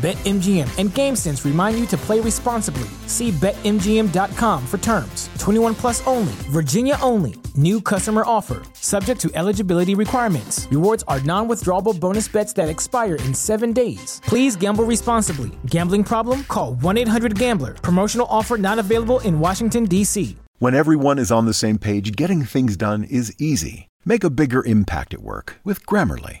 BetMGM and GameSense remind you to play responsibly. See BetMGM.com for terms. 21 plus only, Virginia only. New customer offer, subject to eligibility requirements. Rewards are non withdrawable bonus bets that expire in seven days. Please gamble responsibly. Gambling problem? Call 1 800 Gambler. Promotional offer not available in Washington, D.C. When everyone is on the same page, getting things done is easy. Make a bigger impact at work with Grammarly.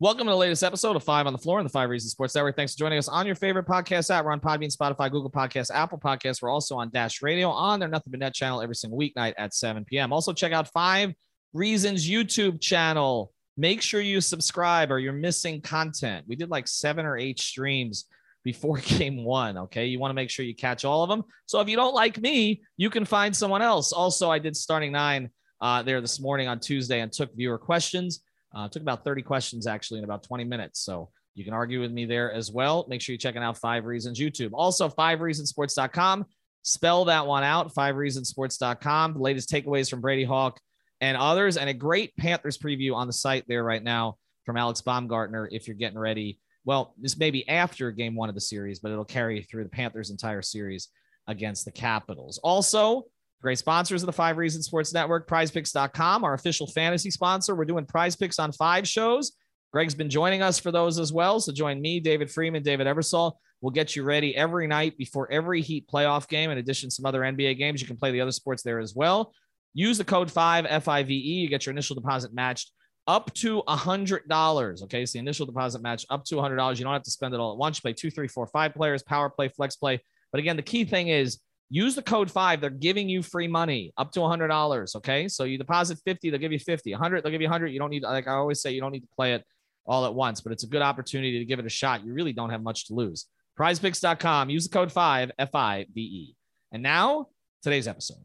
Welcome to the latest episode of Five on the Floor in the Five Reasons Sports Network. Thanks for joining us on your favorite podcast app. We're on Podbean, Spotify, Google Podcasts, Apple Podcasts. We're also on Dash Radio on their Nothing But Net channel every single weeknight at 7 p.m. Also, check out Five Reasons YouTube channel. Make sure you subscribe or you're missing content. We did like seven or eight streams before game one. Okay. You want to make sure you catch all of them. So if you don't like me, you can find someone else. Also, I did starting nine uh, there this morning on Tuesday and took viewer questions. Uh, took about 30 questions actually in about 20 minutes. So you can argue with me there as well. Make sure you're checking out Five Reasons YouTube. Also, fivereasonsports.com. Spell that one out, fivereasonsports.com. The latest takeaways from Brady Hawk and others, and a great Panthers preview on the site there right now from Alex Baumgartner if you're getting ready. Well, this may be after game one of the series, but it'll carry through the Panthers' entire series against the Capitals. Also, Great sponsors of the Five Reasons Sports Network, prizepicks.com, our official fantasy sponsor. We're doing prize picks on five shows. Greg's been joining us for those as well. So join me, David Freeman, David Ebersol. We'll get you ready every night before every Heat playoff game. In addition, to some other NBA games. You can play the other sports there as well. Use the code 5 FIVE. You get your initial deposit matched up to $100. Okay. So the initial deposit match up to $100. You don't have to spend it all at once. You play two, three, four, five players, power play, flex play. But again, the key thing is Use the code five. They're giving you free money up to hundred dollars. Okay. So you deposit 50, they'll give you 50, 100, they'll give you 100. You don't need, like I always say, you don't need to play it all at once, but it's a good opportunity to give it a shot. You really don't have much to lose. Prizepicks.com. Use the code five, F I V E. And now today's episode.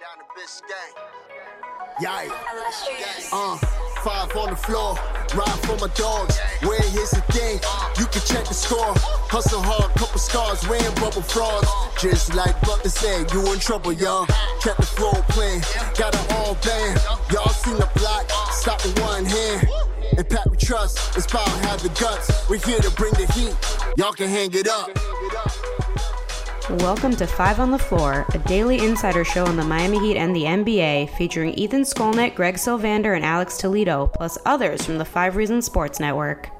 Down to Biscayne. Yikes. Uh five on the floor. Ride for my dogs. Where here's the thing, you can check the score. Hustle hard, couple scars, wearing bubble frauds. Just like Butler said, you in trouble, y'all. Kept the floor playing, got it all band. Y'all seen the block, stop with one hand. And Pat we trust, inspire, have the guts. We're here to bring the heat. Y'all can hang it up. Welcome to Five on the Floor, a daily insider show on the Miami Heat and the NBA, featuring Ethan Skolnick, Greg Sylvander, and Alex Toledo, plus others from the Five Reasons Sports Network.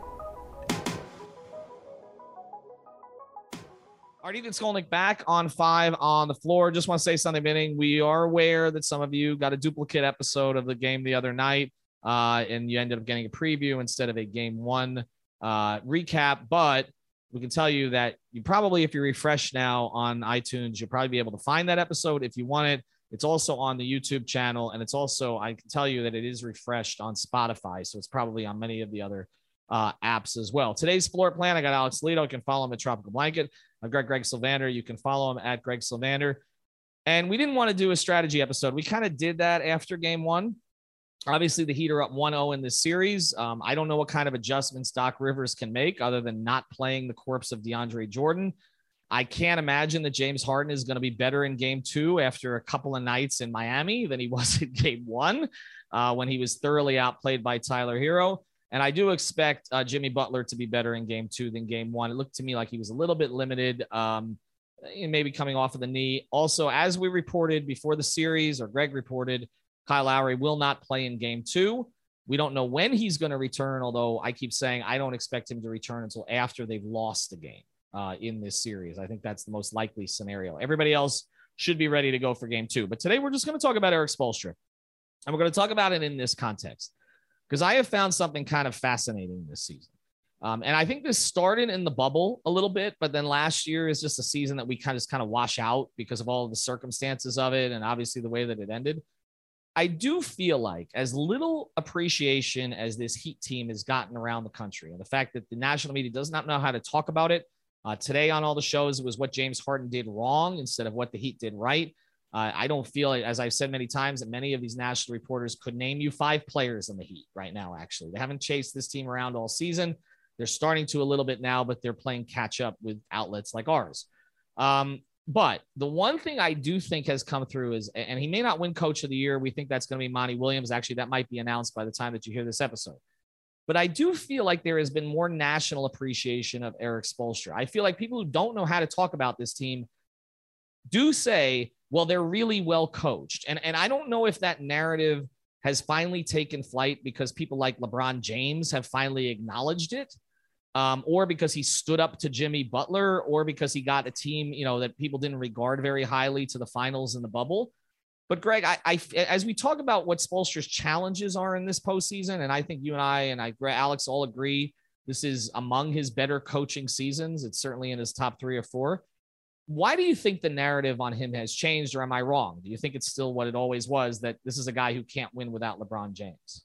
All right, Ethan Skolnick back on Five on the Floor. Just want to say something, Binning. We are aware that some of you got a duplicate episode of the game the other night, uh, and you ended up getting a preview instead of a game one uh, recap, but we can tell you that you probably, if you refresh now on iTunes, you'll probably be able to find that episode if you want it. It's also on the YouTube channel, and it's also I can tell you that it is refreshed on Spotify, so it's probably on many of the other uh, apps as well. Today's floor plan, I got Alex Toledo. You can follow him at Tropical Blanket. I've got Greg Sylvander. You can follow him at Greg Sylvander. And we didn't want to do a strategy episode. We kind of did that after game one. Obviously, the Heat are up 1 0 in this series. Um, I don't know what kind of adjustments Doc Rivers can make other than not playing the corpse of DeAndre Jordan. I can't imagine that James Harden is going to be better in game two after a couple of nights in Miami than he was in game one uh, when he was thoroughly outplayed by Tyler Herro. And I do expect uh, Jimmy Butler to be better in game two than game one. It looked to me like he was a little bit limited, um, maybe coming off of the knee. Also, as we reported before the series, or Greg reported, Kyle Lowry will not play in game two. We don't know when he's going to return, although I keep saying I don't expect him to return until after they've lost the game uh, in this series. I think that's the most likely scenario. Everybody else should be ready to go for game two. But today we're just going to talk about Erik Spoelstra. And we're going to talk about it in this context because I have found something kind of fascinating this season. Um, and I think this started in the bubble a little bit, but then last year is just a season that we kind of just kind of wash out because of all of the circumstances of it and obviously the way that it ended. I do feel like as little appreciation as this Heat team has gotten around the country, and the fact that the national media does not know how to talk about it. Uh, today on all the shows, it was what James Harden did wrong instead of what the Heat did right. Uh, I don't feel, as I've said many times, that many of these national reporters could name you five players in the Heat right now. Actually, they haven't chased this team around all season. They're starting to a little bit now, but they're playing catch up with outlets like ours. Um, but the one thing I do think has come through is, and he may not win coach of the year. We think that's going to be Monty Williams. Actually, that might be announced by the time that you hear this episode. But I do feel like there has been more national appreciation of Erik Spoelstra. I feel like people who don't know how to talk about this team do say, well, they're really well coached. And, and I don't know if that narrative has finally taken flight because people like LeBron James have finally acknowledged it um, or because he stood up to Jimmy Butler, or because he got a team, you know, that people didn't regard very highly to the finals in the bubble. But Greg, I, I as we talk about what Spoelstra's challenges are in this postseason, and I think you and I and I, Alex, all agree this is among his better coaching seasons. It's certainly in his top three or four. Why do you think the narrative on him has changed, or am I wrong? Do you think it's still what it always was that this is a guy who can't win without LeBron James?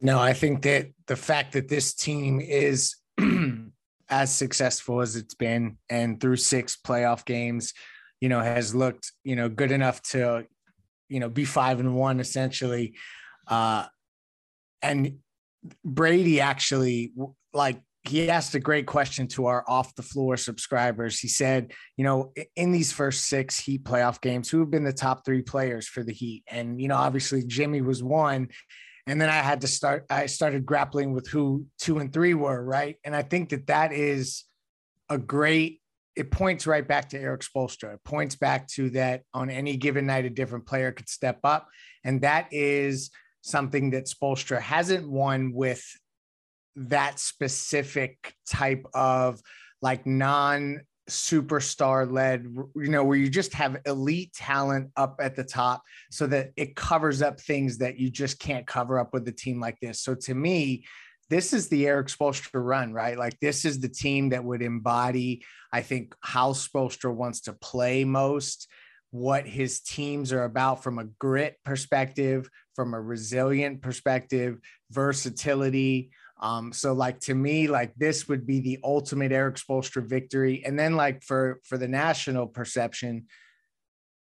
No, I think that the fact that this team is as successful as it's been and through six playoff games, you know, has looked, you know, good enough to, you know, be five and one essentially. Uh, and Brady actually, like, he asked a great question to our off the floor subscribers. He said, you know, in these first six Heat playoff games, who have been the top three players for the Heat? And, you know, obviously Jimmy was one and then I had to start. I started grappling with who two and three were, right? And I think that that is a great. It points right back to Erik Spoelstra. It points back to that on any given night, a different player could step up, and that is something that Spoelstra hasn't won with that specific type of like non superstar led, you know, where you just have elite talent up at the top so that it covers up things that you just can't cover up with a team like this. So to me, this is the Erik Spoelstra run, right? Like this is the team that would embody, I think, how Spoelstra wants to play most, what his teams are about from a grit perspective, from a resilient perspective, versatility, um, so like to me, like this would be the ultimate Erik Spoelstra victory. And then like for for the national perception,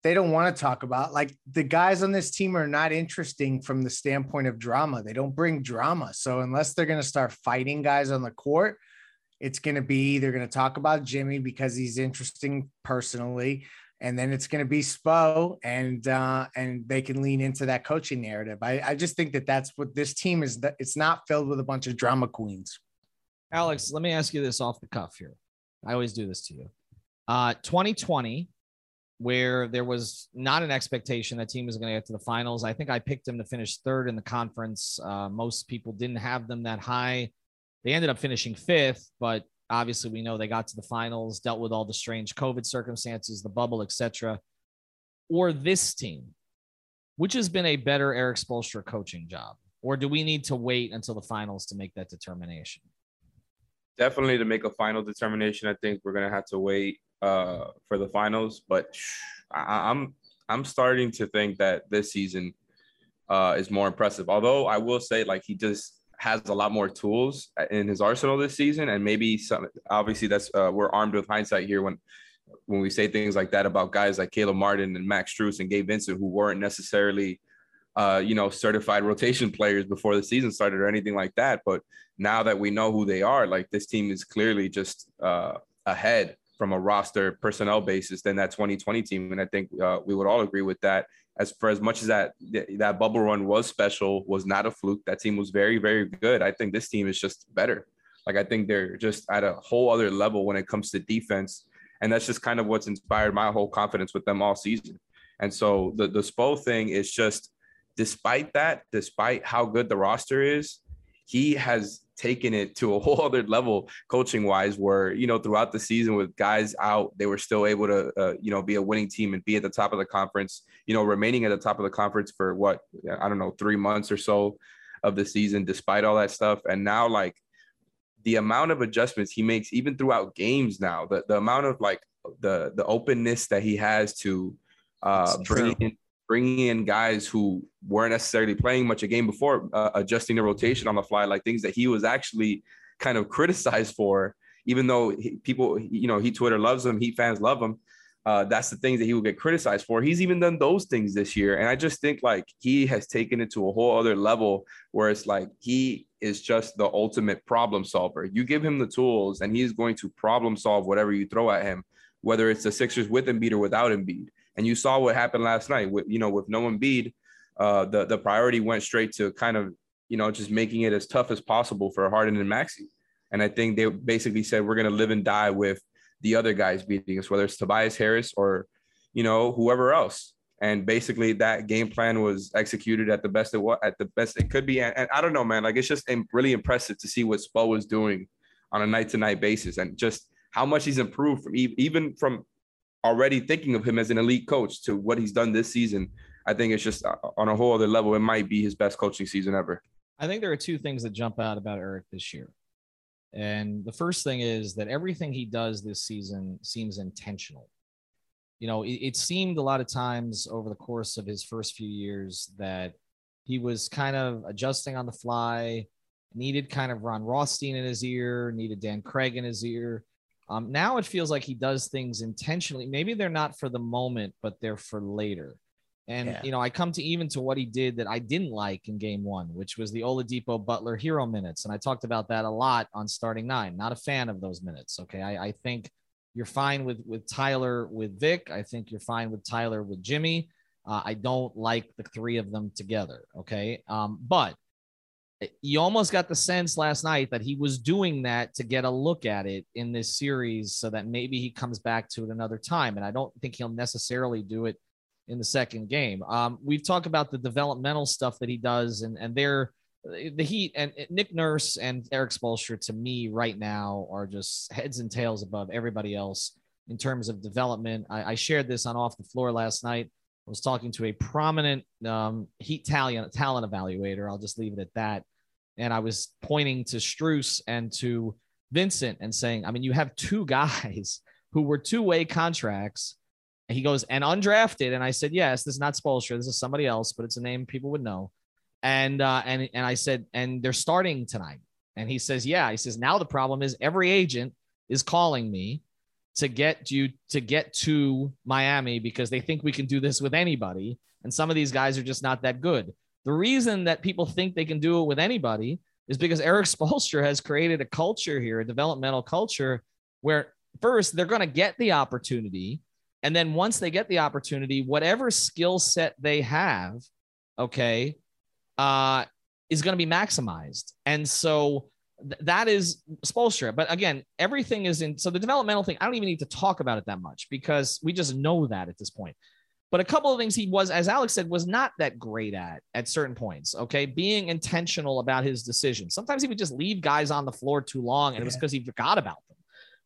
they don't want to talk about like the guys on this team are not interesting from the standpoint of drama. They don't bring drama. So unless they're going to start fighting guys on the court, it's going to be they're going to talk about Jimmy because he's interesting personally, and then it's going to be Spo, and uh, and they can lean into that coaching narrative. I, I just think that that's what this team is. That it's not filled with a bunch of drama queens. Alex, let me ask you this off the cuff here. I always do this to you. Uh, 2020, where there was not an expectation that team was going to get to the finals. I think I picked them to finish third in the conference. Uh, most people didn't have them that high. They ended up finishing fifth, but Obviously, we know they got to the finals, dealt with all the strange COVID circumstances, the bubble, etc. Or this team, which has been a better Erik Spoelstra coaching job, or do we need to wait until the finals to make that determination? Definitely to make a final determination. I think we're gonna have to wait uh, for the finals, but I, I'm I'm starting to think that this season uh, is more impressive. Although I will say, like he just has a lot more tools in his arsenal this season, and maybe some. Obviously, that's uh, we're armed with hindsight here when when we say things like that about guys like Caleb Martin and Max Strus and Gabe Vincent who weren't necessarily, uh, you know, certified rotation players before the season started or anything like that. But now that we know who they are, like this team is clearly just uh, ahead from a roster personnel basis than that 2020 team, and I think uh, we would all agree with that as for as much as that that bubble run was special, was not a fluke. That team was very, very good. I think this team is just better. Like I think they're just at a whole other level when it comes to defense, and that's just kind of what's inspired my whole confidence with them all season. And so the the Spo thing is just despite that, despite how good the roster is, he has taken it to a whole other level coaching wise where you know throughout the season with guys out they were still able to uh, you know be a winning team and be at the top of the conference you know remaining at the top of the conference for what i don't know 3 months or so of the season despite all that stuff. And now like the amount of adjustments he makes even throughout games now the, the amount of like the the openness that he has to uh bring in bringing in guys who weren't necessarily playing much a game before, uh, adjusting the rotation on the fly, like things that he was actually kind of criticized for, even though he, people, you know, he Twitter loves him, Heat fans love him. Uh, that's the things that he will get criticized for. He's even done those things this year. And I just think like he has taken it to a whole other level where it's like he is just the ultimate problem solver. You give him the tools and he's going to problem solve whatever you throw at him, whether it's the Sixers with Embiid or without Embiid. And you saw what happened last night with, you know, with no Embiid, uh, the, the priority went straight to kind of, you know, just making it as tough as possible for Harden and Maxey. And I think they basically said, we're going to live and die with the other guys beating us, whether it's Tobias Harris or, you know, whoever else. And basically that game plan was executed at the best it was at the best it could be. And, and I don't know, man, like it's just really impressive to see what Spo was doing on a night to night basis and just how much he's improved from even from already thinking of him as an elite coach to what he's done this season, I think it's just uh, on a whole other level. It might be his best coaching season ever. I think there are two things that jump out about Erik this year. And the first thing is that everything he does this season seems intentional. You know, it, it, seemed a lot of times over the course of his first few years that he was kind of adjusting on the fly, needed kind of Ron Rothstein in his ear, needed Dan Craig in his ear. Um, now it feels like he does things intentionally. Maybe they're not for the moment, but they're for later. And yeah. you know, I come to even to what he did that I didn't like in game one, which was the Oladipo Butler Herro minutes. And I talked about that a lot on starting nine. Not a fan of those minutes. Okay. I, I think you're fine with with Tyler with Vic. I think you're fine with Tyler with Jimmy. Uh, I don't like the three of them together. Okay. Um, but you almost got the sense last night that he was doing that to get a look at it in this series so that maybe he comes back to it another time. And I don't think he'll necessarily do it in the second game. Um, we've talked about the developmental stuff that he does, and, and they're the Heat and Nick Nurse and Erik Spoelstra to me right now are just heads and tails above everybody else in terms of development. I, I shared this on off the floor last night. I was talking to a prominent um, Heat talent talent evaluator. I'll just leave it at that and I was pointing to Strus and to Vincent and saying, I mean, you have two guys who were two way contracts. And he goes, and undrafted. And I said, yes, this is not Spoelstra. This is somebody else, but it's a name people would know. And, uh, and, and I said, and they're starting tonight. And he says, yeah. He says, now the problem is every agent is calling me to get you to get to Miami because they think we can do this with anybody. And some of these guys are just not that good. The reason that people think they can do it with anybody is because Erik Spoelstra has created a culture here, a developmental culture where first they're going to get the opportunity. And then once they get the opportunity, whatever skill set they have, okay, uh, is going to be maximized. And so th- that is Spoelstra. But again, everything is in. So the developmental thing, I don't even need to talk about it that much because we just know that at this point. But a couple of things he was, as Alex said, was not that great at at certain points. Okay. Being intentional about his decisions. Sometimes he would just leave guys on the floor too long, and yeah. it was because he forgot about them.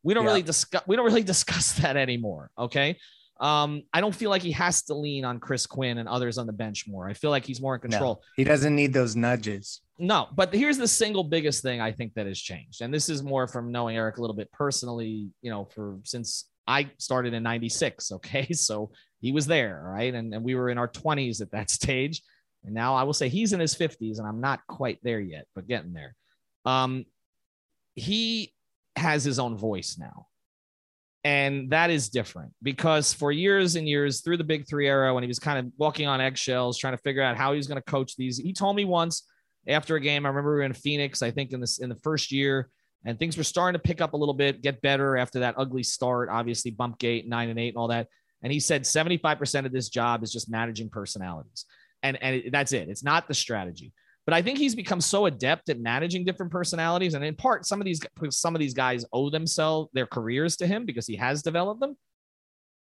We don't yeah. really discuss we don't really discuss that anymore. Okay. Um, I don't feel like he has to lean on Chris Quinn and others on the bench more. I feel like he's more in control. No, he doesn't need those nudges. No, but here's the single biggest thing I think that has changed. And this is more from knowing Erik a little bit personally, you know, for since I started in 96. Okay. So he was there, right? And, and we were in our 20s at that stage. And now I will say he's in his 50s, and I'm not quite there yet, but getting there. Um, he has his own voice now. And that is different because for years and years through the big three era, when he was kind of walking on eggshells, trying to figure out how he was going to coach these, he told me once after a game, I remember we were in Phoenix, I think in this in the first year, and things were starting to pick up a little bit, get better after that ugly start, obviously bump gate, nine and eight and all that. And he said 75% of this job is just managing personalities. And, and that's it. It's not the strategy. But I think he's become so adept at managing different personalities. And in part, some of these some of these guys owe themselves their careers to him because he has developed them.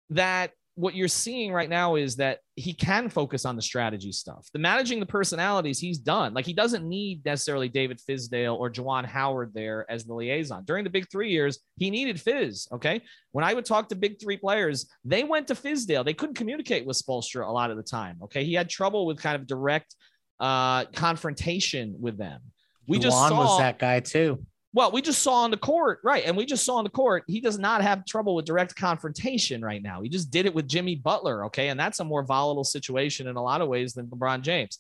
That what you're seeing right now is that he can focus on the strategy stuff. The managing the personalities, he's done. Like he doesn't need necessarily David Fizdale or Juwan Howard there as the liaison. During the big three years, he needed Fizz. Okay. When I would talk to big three players, they went to Fizdale. They couldn't communicate with Spoelstra a lot of the time. Okay. He had trouble with kind of direct uh, confrontation with them. We Juwan just saw was that guy too. Well, we just saw on the court, right? And we just saw on the court, he does not have trouble with direct confrontation right now. He just did it with Jimmy Butler, okay? And that's a more volatile situation in a lot of ways than LeBron James.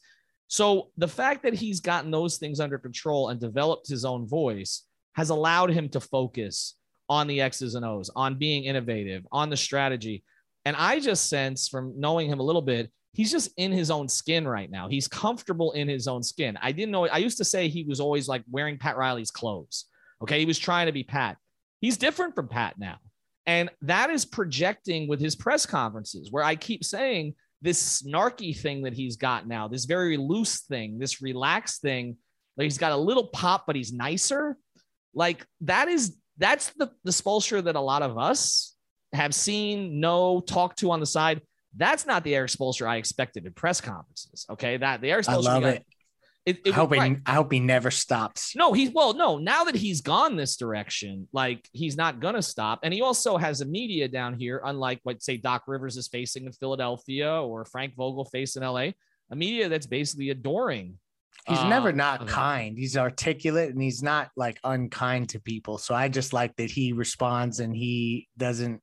So the fact that he's gotten those things under control and developed his own voice has allowed him to focus on the X's and O's, on being innovative, on the strategy. And I just sense from knowing him a little bit, he's just in his own skin right now. He's comfortable in his own skin. I didn't know. I used to say he was always like wearing Pat Riley's clothes. Okay. He was trying to be Pat. He's different from Pat now. And that is projecting with his press conferences, where I keep saying this snarky thing that he's got now, this very loose thing, this relaxed thing. Like he's got a little pop, but he's nicer. Like that is that's the the Spoelstra that a lot of us have seen, know, talked to on the side. That's not the Erik Spoelstra I expected in press conferences. Okay, that the Erik Spoelstra. I love guy- it. It, I hope, he, I hope he never stops. No, he's well, no, now that he's gone this direction, like he's not gonna stop. And he also has a media down here, unlike what say Doc Rivers is facing in Philadelphia or Frank Vogel faced in LA, a media that's basically adoring. He's uh, never not of him. kind. He's articulate and he's not like unkind to people. So I just like that he responds and he doesn't.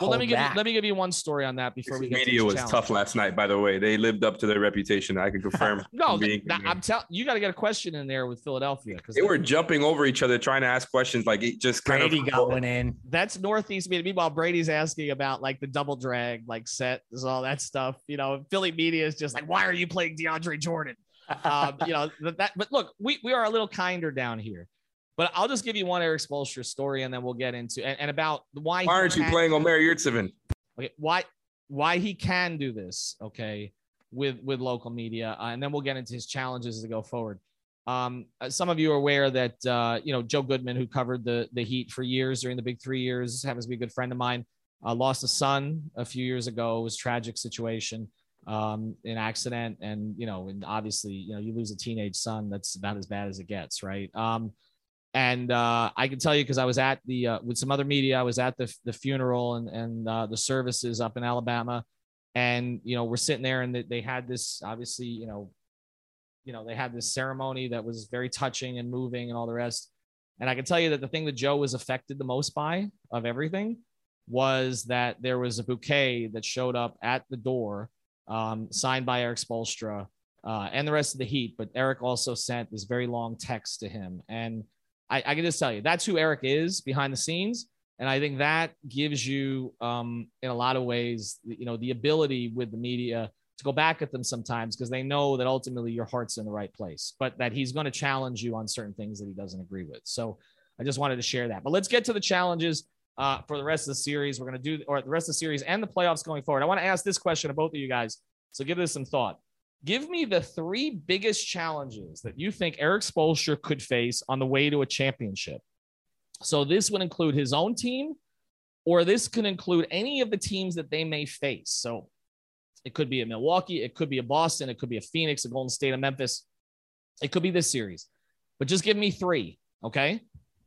Well, let me hold give you, let me give you one story on that before This we get to the media to was challenge. tough last night, by the way. They lived up to their reputation. I can confirm. No, being th- I'm telling you, got to get a question in there with Philadelphia because they were jumping over each other trying to ask questions. Like it just kind Brady of got one in. that's Northeast media. Meanwhile, Brady's asking about like the double drag, like set, is all that stuff. You know, Philly media is just like, why are you playing DeAndre Jordan? um, you know that, that. But look, we we are a little kinder down here. But I'll just give you one Erik Spoelstra story, and then we'll get into and, and about why. Why aren't you playing Omer Yurtseven? Okay, why why he can do this? Okay, with with local media, uh, and then we'll get into his challenges as we go forward. Um, uh, some of you are aware that uh, you know Joe Goodman, who covered the the Heat for years during the Big Three years, happens to be a good friend of mine. Uh, lost a son a few years ago. It was a tragic situation, um, an accident, and you know, and obviously, you know, you lose a teenage son. That's about as bad as it gets, right? Um, and uh, I can tell you because I was at the uh, with some other media. I was at the the funeral and and uh, the services up in Alabama, and you know we're sitting there and they, had this obviously you know, you know they had this ceremony that was very touching and moving and all the rest. And I can tell you that the thing that Joe was affected the most by of everything was that there was a bouquet that showed up at the door, um, signed by Erik Spoelstra uh, and the rest of the Heat. But Erik also sent this very long text to him, and I, I can just tell you that's who Erik is behind the scenes. And I think that gives you, um, in a lot of ways, you know, the ability with the media to go back at them sometimes because they know that ultimately your heart's in the right place, but that he's going to challenge you on certain things that he doesn't agree with. So I just wanted to share that. But let's get to the challenges uh, for the rest of the series. We're going to do, or the rest of the series and the playoffs going forward. I want to ask this question to both of you guys. So give this some thought. Give me the three biggest challenges that you think Erik Spoelstra could face on the way to a championship. So this would include his own team, or this could include any of the teams that they may face. So it could be a Milwaukee, it could be a Boston, it could be a Phoenix, a Golden State, a Memphis. It could be this series, but just give me three. Okay.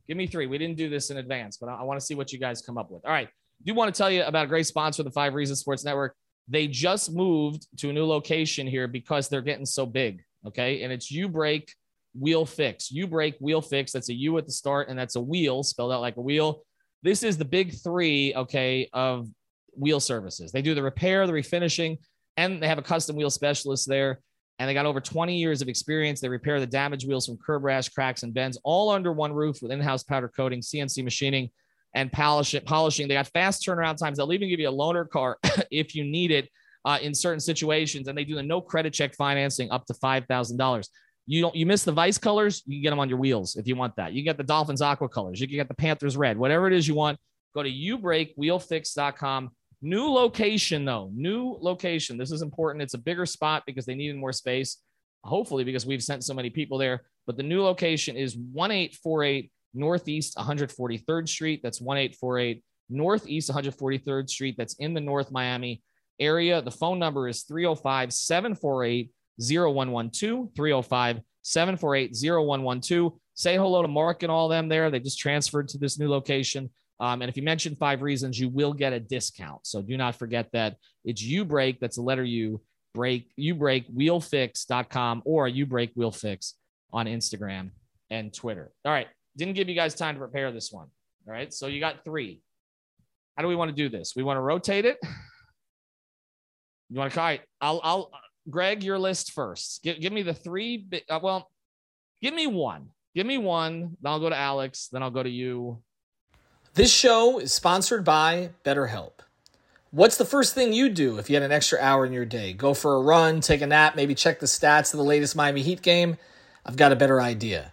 Give me three. We didn't do this in advance, but I, I want to see what you guys come up with. All right. do want to tell you about a great sponsor the Five Reasons Sports Network. They just moved to a new location here because they're getting so big. Okay. And it's U Break Wheel Fix. U Break Wheel Fix. That's a U at the start, and that's a wheel spelled out like a wheel. This is the big three, okay, of wheel services. They do the repair, the refinishing, and they have a custom wheel specialist there. And they got over 20 years of experience. They repair the damaged wheels from curb rash, cracks, and bends all under one roof with in house powder coating, CNC machining, and polish polishing. They got fast turnaround times. They'll even give you a loaner car if you need it uh, in certain situations. And they do the no credit check financing up to $5,000. You don't you miss the vice colors, you can get them on your wheels if you want that. You get the Dolphins aqua colors, you can get the Panthers red, whatever it is you want. Go to ubreakwheelfix.com. New location though, new location. This is important. It's a bigger spot because they needed more space. Hopefully, because we've sent so many people there. But the new location is 1848 Northeast 143rd Street. That's 1848 Northeast 143rd Street. That's in the North Miami area. The phone number is 305 748 0112. 305 748 0112. Say hello to Mark and all them there. They just transferred to this new location. Um, and if you mention five reasons, you will get a discount. So do not forget that it's you break. That's the letter U break, you break wheelfix.com or you break wheelfix on Instagram and Twitter. All right. Didn't give you guys time to prepare this one. All right. So you got three. How do we want to do this? We want to rotate it. You want to, all right. I'll, I'll, Greg, your list first. Give, give me the three. Uh, well, give me one. Give me one. Then I'll go to Alex. Then I'll go to you. This show is sponsored by BetterHelp. What's the first thing you do if you had an extra hour in your day? Go for a run, take a nap, maybe check the stats of the latest Miami Heat game? I've got a better idea.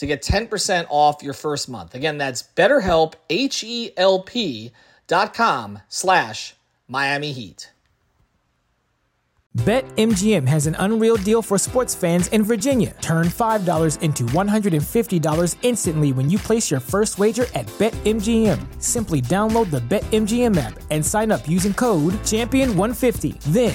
to get 10% off your first month. Again, that's betterhelp, H-E-L-P dot com slash Miami Heat. BetMGM has an unreal deal for sports fans in Virginia. Turn $5 into $150 instantly when you place your first wager at BetMGM. Simply download the BetMGM app and sign up using code Champion150. Then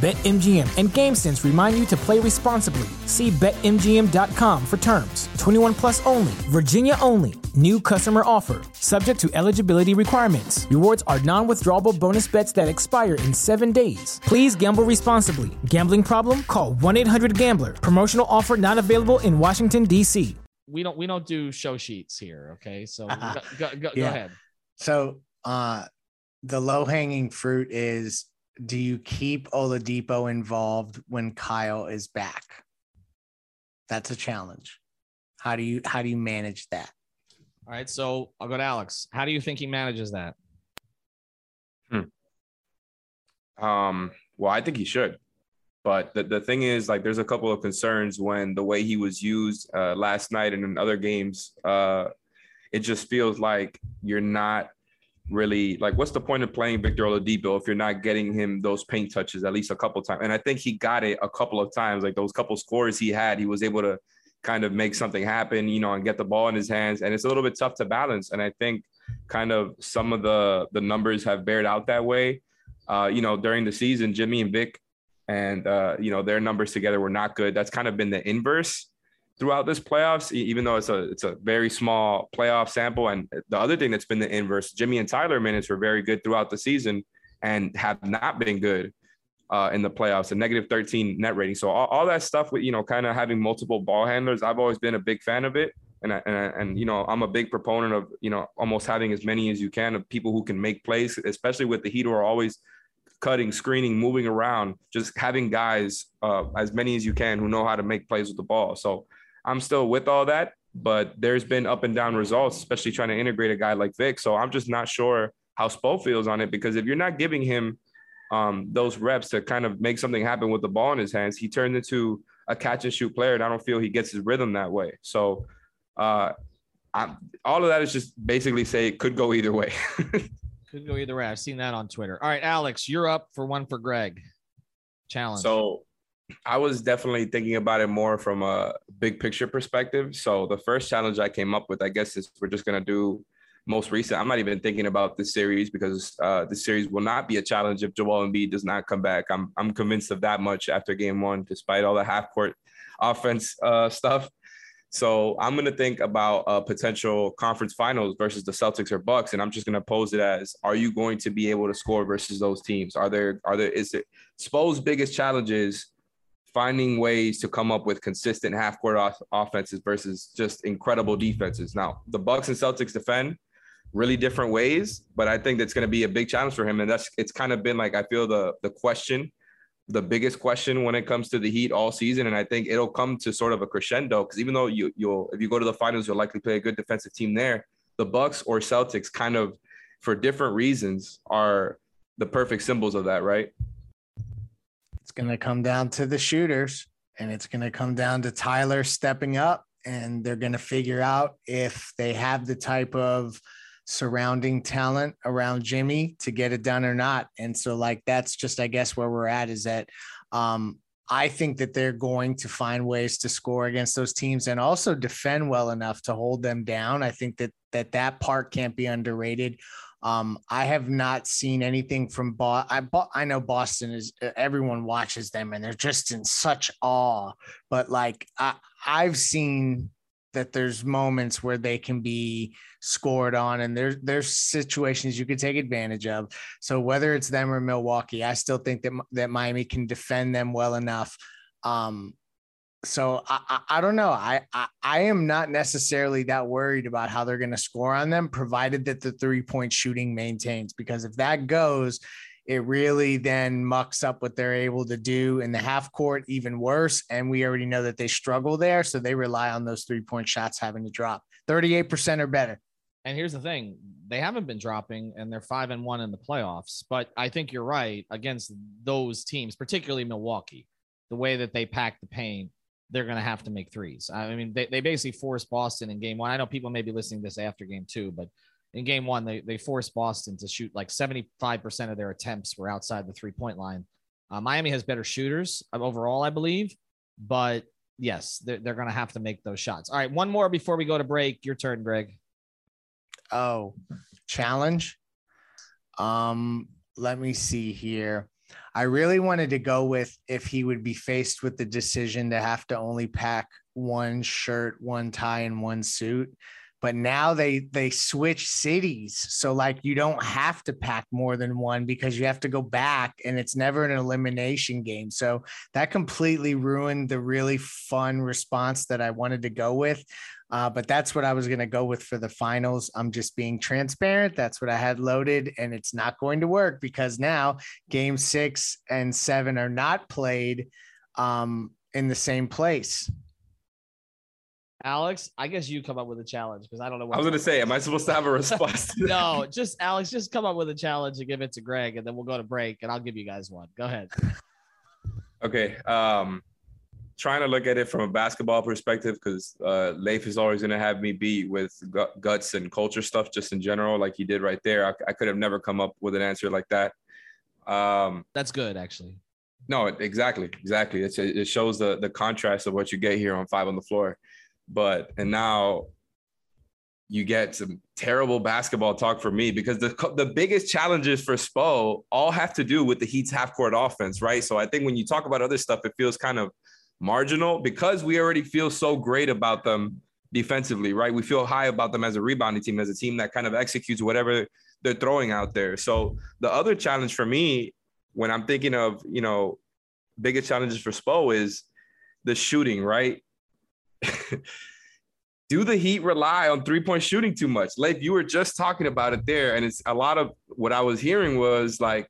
BetMGM and GameSense remind you to play responsibly. See BetMGM.com for terms. 21 plus only, Virginia only. New customer offer, subject to eligibility requirements. Rewards are non withdrawable bonus bets that expire in seven days. Please gamble responsibly. Gambling problem? Call 1 800 Gambler. Promotional offer not available in Washington, D.C. We don't we don't do show sheets here, okay? So go, go, go, Yeah. go ahead. So uh the low hanging fruit is do you keep Oladipo involved when Kyle is back? That's a challenge. How do you how do you manage that? All right, so I'll go to Alex. How do you think he manages that? Hmm. Um, well, I think he should. But the, the thing is, like, there's a couple of concerns when the way he was used uh, last night and in other games, uh, it just feels like you're not really like, what's the point of playing Victor Oladipo if you're not getting him those paint touches at least a couple times? And I think he got it a couple of times, like those couple scores he had, he was able to kind of make something happen, you know, and get the ball in his hands. And it's a little bit tough to balance. And I think kind of some of the the numbers have bared out that way. Uh, you know, during the season, Jimmy and Vic and uh, you know their numbers together were not good. That's kind of been the inverse throughout this playoffs, even though it's a it's a very small playoff sample. And the other thing that's been the inverse, Jimmy and Tyler minutes were very good throughout the season and have not been good uh, in the playoffs. A negative 13 net rating. So all, all that stuff with you know kind of having multiple ball handlers, I've always been a big fan of it. And, I, and, I, and you know I'm a big proponent of you know almost having as many as you can of people who can make plays, especially with the Heat who are always cutting, screening, moving around, just having guys, uh, as many as you can, who know how to make plays with the ball. So I'm still with all that, but there's been up and down results, especially trying to integrate a guy like Vic. So I'm just not sure how Spo feels on it because if you're not giving him um, those reps to kind of make something happen with the ball in his hands, he turns into a catch and shoot player, and I don't feel he gets his rhythm that way. So uh, I'm, all of that is just basically say it could go either way. Could go either way. I've seen that on Twitter. All right, Alex, you're up for one for Greg. Challenge. So I was definitely thinking about it more from a big picture perspective. So the first challenge I came up with, I guess, is we're just gonna do most recent. I'm not even thinking about the series because uh, the series will not be a challenge if Joel Embiid does not come back. I'm I'm convinced of that much after game one, despite all the half court offense uh, stuff. So I'm to think about a potential conference finals versus the Celtics or Bucks, and I'm just to pose it as: Are you going to be able to score versus those teams? Are there are there is it Spo's biggest challenges finding ways to come up with consistent half court off- offenses versus just incredible defenses. Now the Bucks and Celtics defend really different ways, but I think that's going to be a big challenge for him, and that's it's kind of been like I feel the the question the biggest question when it comes to the Heat all season, and I think it'll come to sort of a crescendo because even though you you'll if you go to the finals, you'll likely play a good defensive team there. The Bucks or Celtics, kind of for different reasons, are the perfect symbols of that, right? Going to come down to the shooters, and it's going to come down to Tyler stepping up, and they're going to figure out if they have the type of surrounding talent around Jimmy to get it done or not. And so, like, that's just, I guess, where we're at is that um, I think that they're going to find ways to score against those teams and also defend well enough to hold them down. I think that that that part can't be underrated. Um, I have not seen anything from Boston. I, I know Boston is everyone watches them and they're just in such awe. But like I, I've seen that there's moments where they can be scored on and there's there's situations you could take advantage of. So whether it's them or Milwaukee, I still think that that Miami can defend them well enough. Um, so I, I, I don't know. I, I, I am not necessarily that worried about how they're going to score on them, provided that the three point shooting maintains. Because if that goes, it really then mucks up what they're able to do in the half court even worse. And we already know that they struggle there. So they rely on those three point shots having to drop 38% or better. And here's the thing they haven't been dropping and they're five and one in the playoffs. But I think you're right against those teams, particularly Milwaukee, the way that they pack the paint, they're going to have to make threes. I mean, they, they basically forced Boston in game one. I know people may be listening this after game two, but in game one, they, they forced Boston to shoot like 75% of their attempts were outside the three point line. Uh, Miami has better shooters overall, I believe, but yes, they're, they're going to have to make those shots. All right, one more before we go to break. Your turn, Greg. Oh, challenge. Um, let me see here. I really wanted to go with if he would be faced with the decision to have to only pack one shirt, one tie, and one suit. But now they they switch cities. So like you don't have to pack more than one because you have to go back and it's never an elimination game. So that completely ruined the really fun response that i wanted to go with uh, but that's what i was going to go with for the finals i'm just being transparent that's what i had loaded and it's not going to work because now game six and seven are not played um, in the same place Alex, I guess you come up with a challenge because I don't know what I was going to say. Am I supposed to have a response? no, just Alex, just come up with a challenge and give it to Greg, and then we'll go to break, and I'll give you guys one. Go ahead. Okay. Um, trying to look at it from a basketball perspective because uh, Leif is always going to have me beat with guts and culture stuff just in general, like he did right there. I, I could have never come up with an answer like that. Um, That's good, actually. No, exactly, exactly. It's, it shows the the contrast of what you get here on Five on the Floor. But and now you get some terrible basketball talk for me because the the biggest challenges for Spo all have to do with the Heat's half court offense, right? So I think when you talk about other stuff, it feels kind of marginal because we already feel so great about them defensively, right? We feel high about them as a rebounding team, as a team that kind of executes whatever they're throwing out there. So the other challenge for me when I'm thinking of, you know, biggest challenges for Spo is the shooting, right? do the Heat rely on three point shooting too much? Leif, you were just talking about it there. And it's a lot of what I was hearing was like,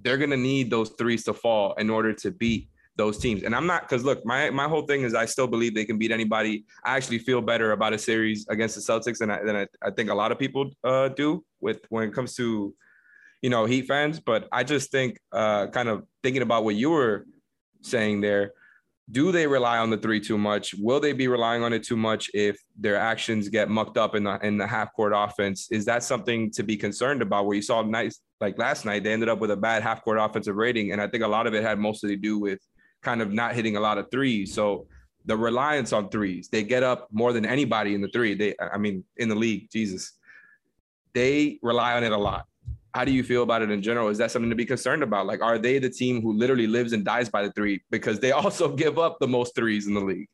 they're to need those threes to fall in order to beat those teams. And I'm not, because look, my, my whole thing is I still believe they can beat anybody. I actually feel better about a series against the Celtics than I, than I, I think a lot of people uh, do with when it comes to, you know, Heat fans. But I just think, uh, kind of thinking about what you were saying there, do they rely on the three too much? Will they be relying on it too much if their actions get mucked up in the in the half court offense? Is that something to be concerned about? Where you saw nice like last night, they ended up with a bad half court offensive rating, and I think a lot of it had mostly to do with kind of not hitting a lot of threes. So the reliance on threes, they get up more than anybody in the three. They, I mean, in the league, Jesus. they rely on it a lot. How do you feel about it in general? Is that something to be concerned about? Like, are they the team who literally lives and dies by the three because they also give up the most threes in the league?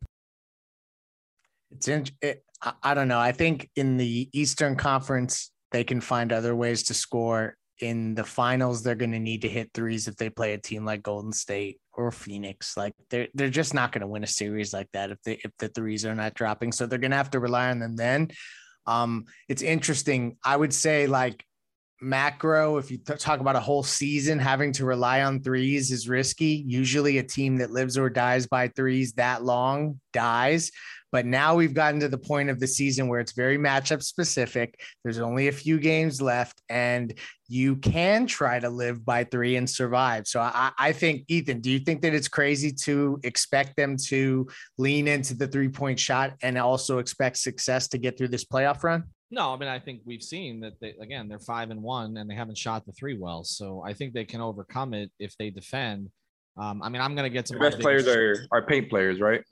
It's in, it, I don't know. I think in the Eastern Conference, they can find other ways to score. In the finals, they're going to need to hit threes if they play a team like Golden State or Phoenix. Like they're they're just not going to win a series like that if they if the threes are not dropping. So they're going to have to rely on them then. Um, it's interesting. I would say like macro, if you th- talk about a whole season, having to rely on threes is risky. Usually, a team that lives or dies by threes that long dies. But now we've gotten to the point of the season where it's very matchup specific. There's only a few games left, and you can try to live by three and survive. So I, I think, Ethan, do you think that it's crazy to expect them to lean into the three point shot and also expect success to get through this playoff run? No, I mean I think we've seen that they again they're five and one and they haven't shot the three well. So I think they can overcome it if they defend. Um, I mean I'm gonna get to the best players are are paint players, right?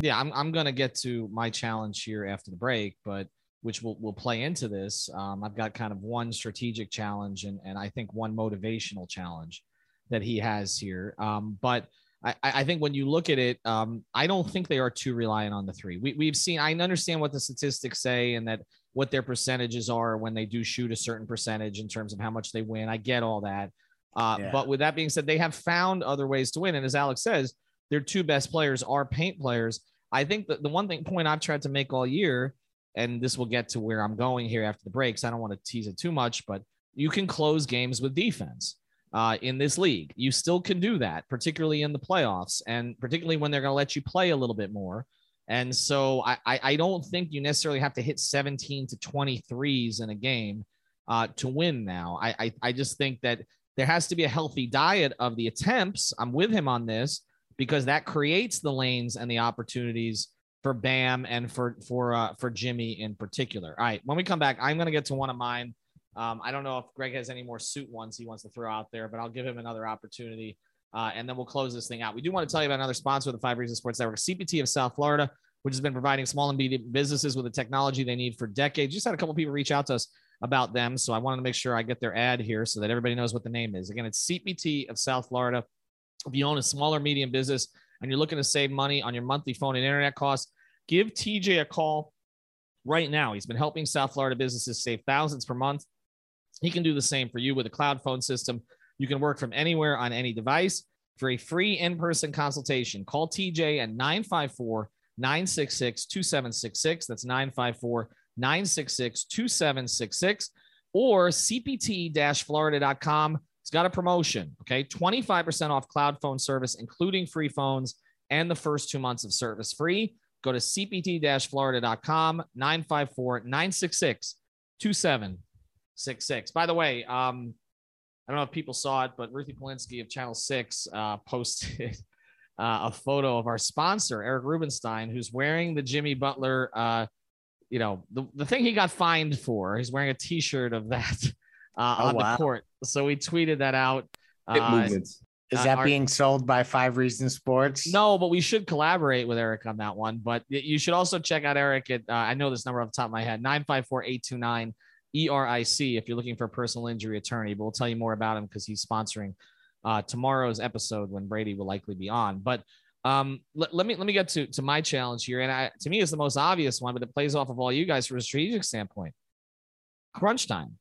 Yeah, I'm I'm gonna get to my challenge here after the break, but which will will play into this. Um, I've got kind of one strategic challenge and and I think one motivational challenge that he has here. Um, but I, I think when you look at it, um, I don't think they are too reliant on the three. We, we've seen, I understand what the statistics say and that what their percentages are when they do shoot a certain percentage in terms of how much they win. I get all that. Uh, yeah. But with that being said, they have found other ways to win. And as Alex says, their two best players are paint players. I think that the one thing point I've tried to make all year, and this will get to where I'm going here after the breaks. I don't want to tease it too much, but you can close games with defense uh, in this league. You still can do that, particularly in the playoffs, and particularly when they're going to let you play a little bit more. And so I, I don't think you necessarily have to hit 17 to 23s in a game uh, to win now. I, I, I just think that there has to be a healthy diet of the attempts. I'm with him on this because that creates the lanes and the opportunities for Bam and for for uh, for Jimmy in particular. All right, when we come back, I'm going to get to one of mine. Um, I don't know if Greg has any more suit ones he wants to throw out there, but I'll give him another opportunity uh, and then we'll close this thing out. We do want to tell you about another sponsor of the Five Reasons Sports Network, CPT of South Florida, which has been providing small and medium businesses with the technology they need for decades. Just had a couple people reach out to us about them. So I wanted to make sure I get their ad here so that everybody knows what the name is. Again, it's CPT of South Florida. If you own a small or medium business and you're looking to save money on your monthly phone and internet costs, give TJ a call right now. He's been helping South Florida businesses save thousands per month. He can do the same for you with a cloud phone system you can work from anywhere on any device. For a free in person consultation, call TJ at 954 966 2766. That's 954 966 2766 or cpt florida.com. It's got a promotion. Okay. 25% off cloud phone service, including free phones and the first two months of service free. Go to cpt florida.com, 954 966 2766. By the way, um, I don't know if people saw it, but Ruthie Polinsky of Channel 6 uh, posted uh, a photo of our sponsor, Eric Rubenstein, who's wearing the Jimmy Butler, uh, you know, the, the thing he got fined for. He's wearing a t shirt of that uh, oh, on wow. the court. So we tweeted that out. Uh, Is uh, that our, being sold by Five Reasons Sports? No, but we should collaborate with Eric on that one. But you should also check out Eric at, I know this number off the top of my head, 954 829 ERIC if you're looking for a personal injury attorney. But we'll tell you more about him because he's sponsoring uh, tomorrow's episode when Brady will likely be on. But um, let, let, me let me get to to my challenge here, and I, to me it's the most obvious one, but it plays off of all you guys from a strategic standpoint. Crunch time.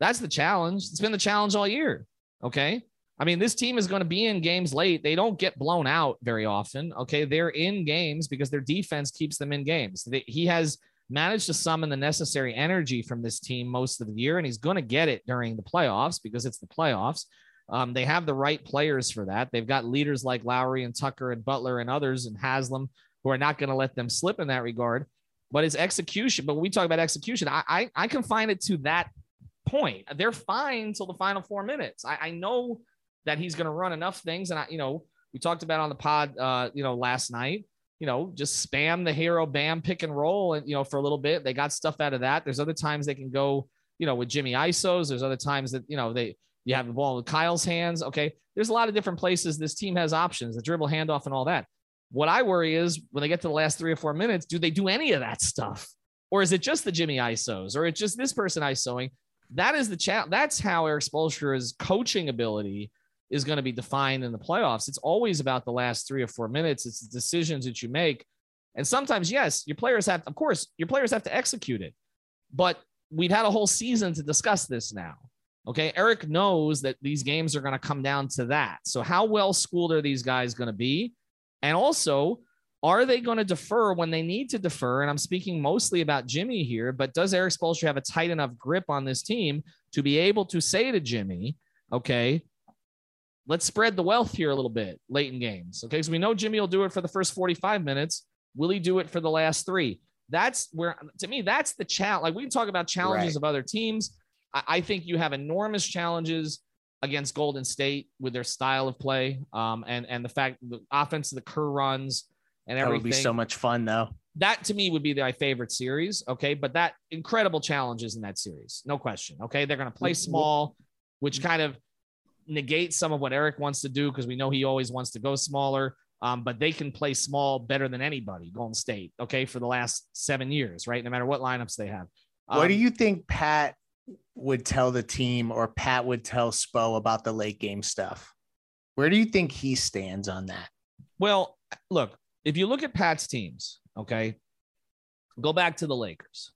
That's the challenge. It's been the challenge all year. Okay. I mean, this team is going to be in games late. They don't get blown out very often. Okay. They're in games because their defense keeps them in games. He has managed to summon the necessary energy from this team most of the year, and he's going to get it during the playoffs because it's the playoffs. Um, they have the right players for that. They've got leaders like Lowry and Tucker and Butler and others and Haslem who are not going to let them slip in that regard. But it's execution. But when we talk about execution, I, I, I confine it to that point. They're fine till the final four minutes. I, I know that he's going to run enough things. And I, you know, we talked about on the pod, uh, you know, last night you know, just spam the Herro bam pick and roll and you know for a little bit. They got stuff out of that. There's other times they can go, you know, with Jimmy ISOs. There's other times that you know they you have the ball with Kyle's hands. Okay, there's a lot of different places this team has options, the dribble handoff and all that. What I worry is when they get to the last three or four minutes, do they do any of that stuff, or is it just the Jimmy ISOs, or it's just this person ISOing? That is the challenge. That's how Erik Spoelstra's coaching ability is going to be defined in the playoffs. It's always about the last three or four minutes. It's the decisions that you make. And sometimes, yes, your players have, of course, your players have to execute it. But we've had a whole season to discuss this now. Okay. Erik knows that these games are going to come down to that. So, how well schooled are these guys going to be? And also, are they going to defer when they need to defer? And I'm speaking mostly about Jimmy here, but does Erik Spoelstra have a tight enough grip on this team to be able to say to Jimmy, okay, let's spread the wealth here a little bit late in games. Okay. So we know Jimmy will do it for the first 45 minutes. Will he do it for the last three? That's where, to me, that's the challenge. Like we can talk about challenges right. of other teams. I, I, think you have enormous challenges against Golden State with their style of play um, and, and the fact the offense, the Kerr runs, and everything. That would be so much fun, though. That to me would be my favorite series. Okay. But that incredible challenges in that series. No question. Okay. They're going to play small, which kind of negates some of what Erik wants to do because we know he always wants to go smaller. Um, but they can play small better than anybody, Golden State, okay, for the last seven years, right? No matter what lineups they have. Um, what do um, you think Pat would tell the team or Pat would tell Spo about the late game stuff? Where do you think he stands on that? Well, look, if you look at Pat's teams, okay, go back to the Lakers.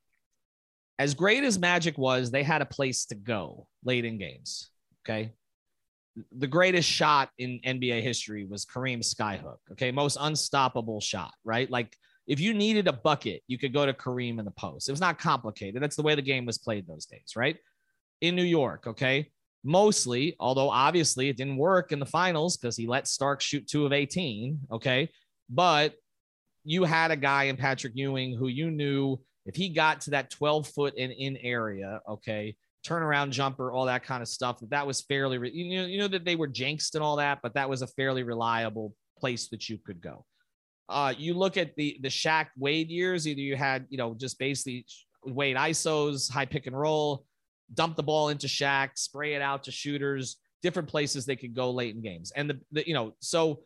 As great as Magic was, they had a place to go late in games. Okay. The greatest shot in NBA history was Kareem skyhook. Okay. Most unstoppable shot, right? Like if you needed a bucket, you could go to Kareem in the post. It was not complicated. That's the way the game was played those days, right? In New York. Okay. Mostly, although obviously it didn't work in the finals because he let Starks shoot two of 18. Okay. But you had a guy in Patrick Ewing who you knew if he got to that 12 foot and in area, okay, turnaround jumper, all that kind of stuff, that, that was fairly, re- you know, you know that they were jinxed and all that, but that was a fairly reliable place that you could go. Uh, you look at the the Shaq Wade years, either you had, you know, just basically Wade ISOs, high pick and roll, dump the ball into Shaq, spray it out to shooters, different places they could go late in games. And the, the you know, so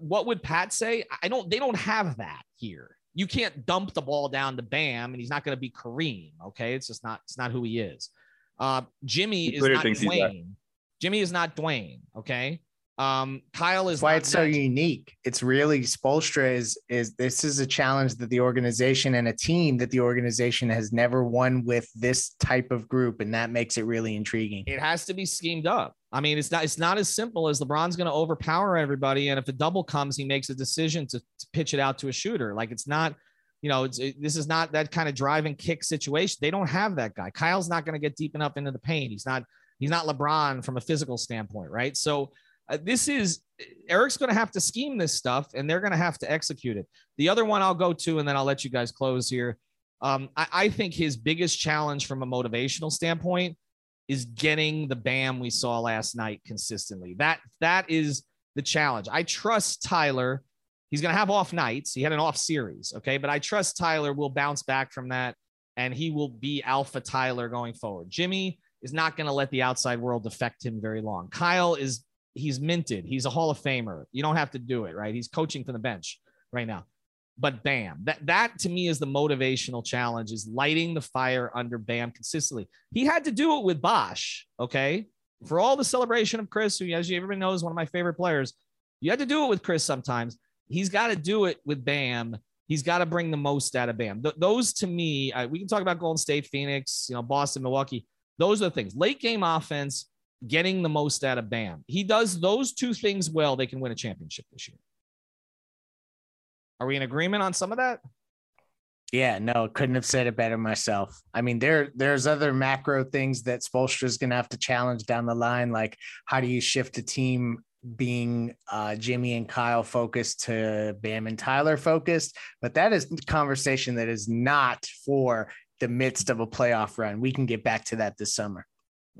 what would Pat say? I don't, they don't have that here. You can't dump the ball down to Bam and he's not going to be Kareem. Okay. It's just not, it's not who he is. Uh, Jimmy is not Dwyane. Jimmy is not Dwyane. Okay. Um, Kyle is why it's so unique. It's really Spoelstra is is this is a challenge that the organization and a team that the organization has never won with this type of group, and that makes it really intriguing. It has to be schemed up. I mean, it's not it's not as simple as LeBron's going to overpower everybody, and if the double comes, he makes a decision to, to pitch it out to a shooter. Like it's not, you know, it, this is not that kind of drive and kick situation. They don't have that guy. Kyle's not going to get deep enough into the paint. He's not he's not LeBron from a physical standpoint, right? So uh, this is Erik's going to have to scheme this stuff and they're going to have to execute it. The other one I'll go to, and then I'll let you guys close here. Um, I, I think his biggest challenge from a motivational standpoint is getting the bam we saw last night consistently. That that is the challenge. I trust Tyler. He's going to have off nights. He had an off series, okay, but I trust Tyler will bounce back from that and he will be alpha Tyler going forward. Jimmy is not going to let the outside world affect him very long. Kyle is he's minted. He's a Hall of Famer. You don't have to do it, right? He's coaching from the bench right now. But Bam, that that to me is the motivational challenge: is lighting the fire under Bam consistently. He had to do it with Bosh, okay? For all the celebration of Chris, who, as you everybody knows, one of my favorite players. You had to do it with Chris sometimes. He's got to do it with Bam. He's got to bring the most out of Bam. Th- those to me, we can talk about Golden State, Phoenix, you know, Boston, Milwaukee. Those are the things. Late game offense getting the most out of Bam. He does those two things well, they can win a championship this year. Are we in agreement on some of that? Yeah, no, couldn't have said it better myself. I mean, there there's other macro things that Spoelstra is going to have to challenge down the line, like how do you shift a team being uh, Jimmy and Kyle focused to Bam and Tyler focused, but that is conversation that is not for the midst of a playoff run. We can get back to that this summer.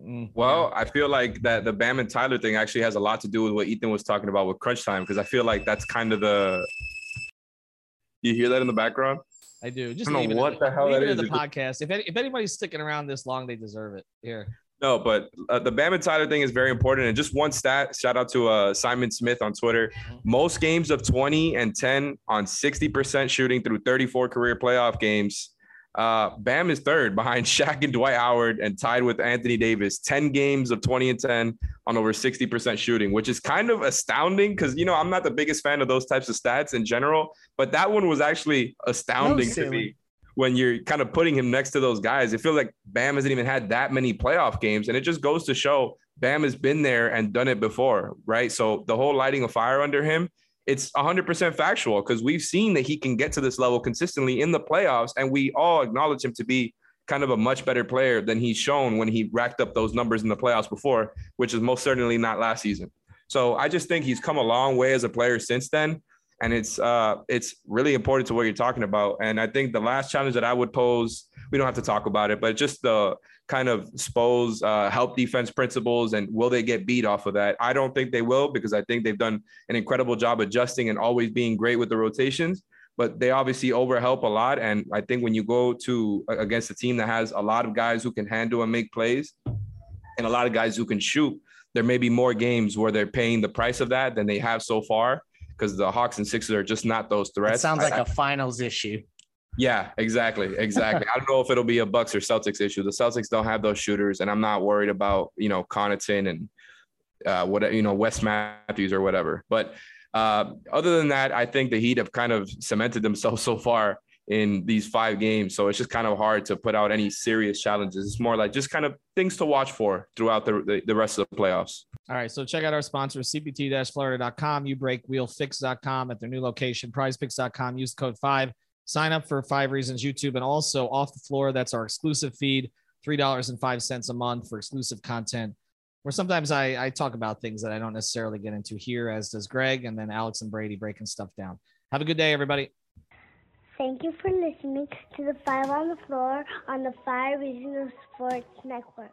Mm, well, I feel like that the Bam and Tyler thing actually has a lot to do with what Ethan was talking about with crunch time because I feel like that's kind of the. You hear that in the background? I do. Just I don't know what it, the hell that is. The podcast. If any, if anybody's sticking around this long, they deserve it. Here. No, but uh, the Bam and Tyler thing is very important. And just one stat, shout out to uh, Simon Smith on Twitter. Mm-hmm. Most games of 20 and 10 on 60% shooting through 34 career playoff games Uh, Bam is third behind Shaq and Dwight Howard and tied with Anthony Davis. 10 games of 20 and 10 on over 60% shooting, which is kind of astounding because, you know, I'm not the biggest fan of those types of stats in general, but that one was actually astounding no, to me when you're kind of putting him next to those guys. It feels like Bam hasn't even had that many playoff games. And it just goes to show Bam has been there and done it before, right? So the whole lighting a fire under him it's 100% factual because we've seen that he can get to this level consistently in the playoffs, and we all acknowledge him to be kind of a much better player than he's shown when he racked up those numbers in the playoffs before, which is most certainly not last season. So I just think he's come a long way as a player since then. And it's uh it's really important to what you're talking about. And I think the last challenge that I would pose, we don't have to talk about it, but just the kind of Spo's uh, help defense principles and will they get beat off of that? I don't think they will because I think they've done an incredible job adjusting and always being great with the rotations. But they obviously overhelp a lot, and I think when you go to against a team that has a lot of guys who can handle and make plays, and a lot of guys who can shoot, there may be more games where they're paying the price of that than they have so far because the Hawks and Sixers are just not those threats. It sounds like I, a finals issue. Yeah, exactly, exactly. I don't know if it'll be a Bucks or Celtics issue. The Celtics don't have those shooters, and I'm not worried about you know Connaughton and uh, what you know Wes Matthews or whatever. But uh, other than that, I think the Heat have kind of cemented themselves so far in these five games. So it's just kind of hard to put out any serious challenges. It's more like just kind of things to watch for throughout the, the, the rest of the playoffs. All right. So check out our sponsor, cpt-florida.com, ubreakwheelfix.com at their new location, prizepicks.com. Use code five Sign up for Five Reasons YouTube and also Off the Floor. That's our exclusive feed, $3.05 a month for exclusive content. Where sometimes I, I talk about things that I don't necessarily get into here, as does Greg, and then Alex and Brady breaking stuff down. Have a good day, everybody. Thank you for listening to the Five on the Floor on the Five Reasons Sports Network.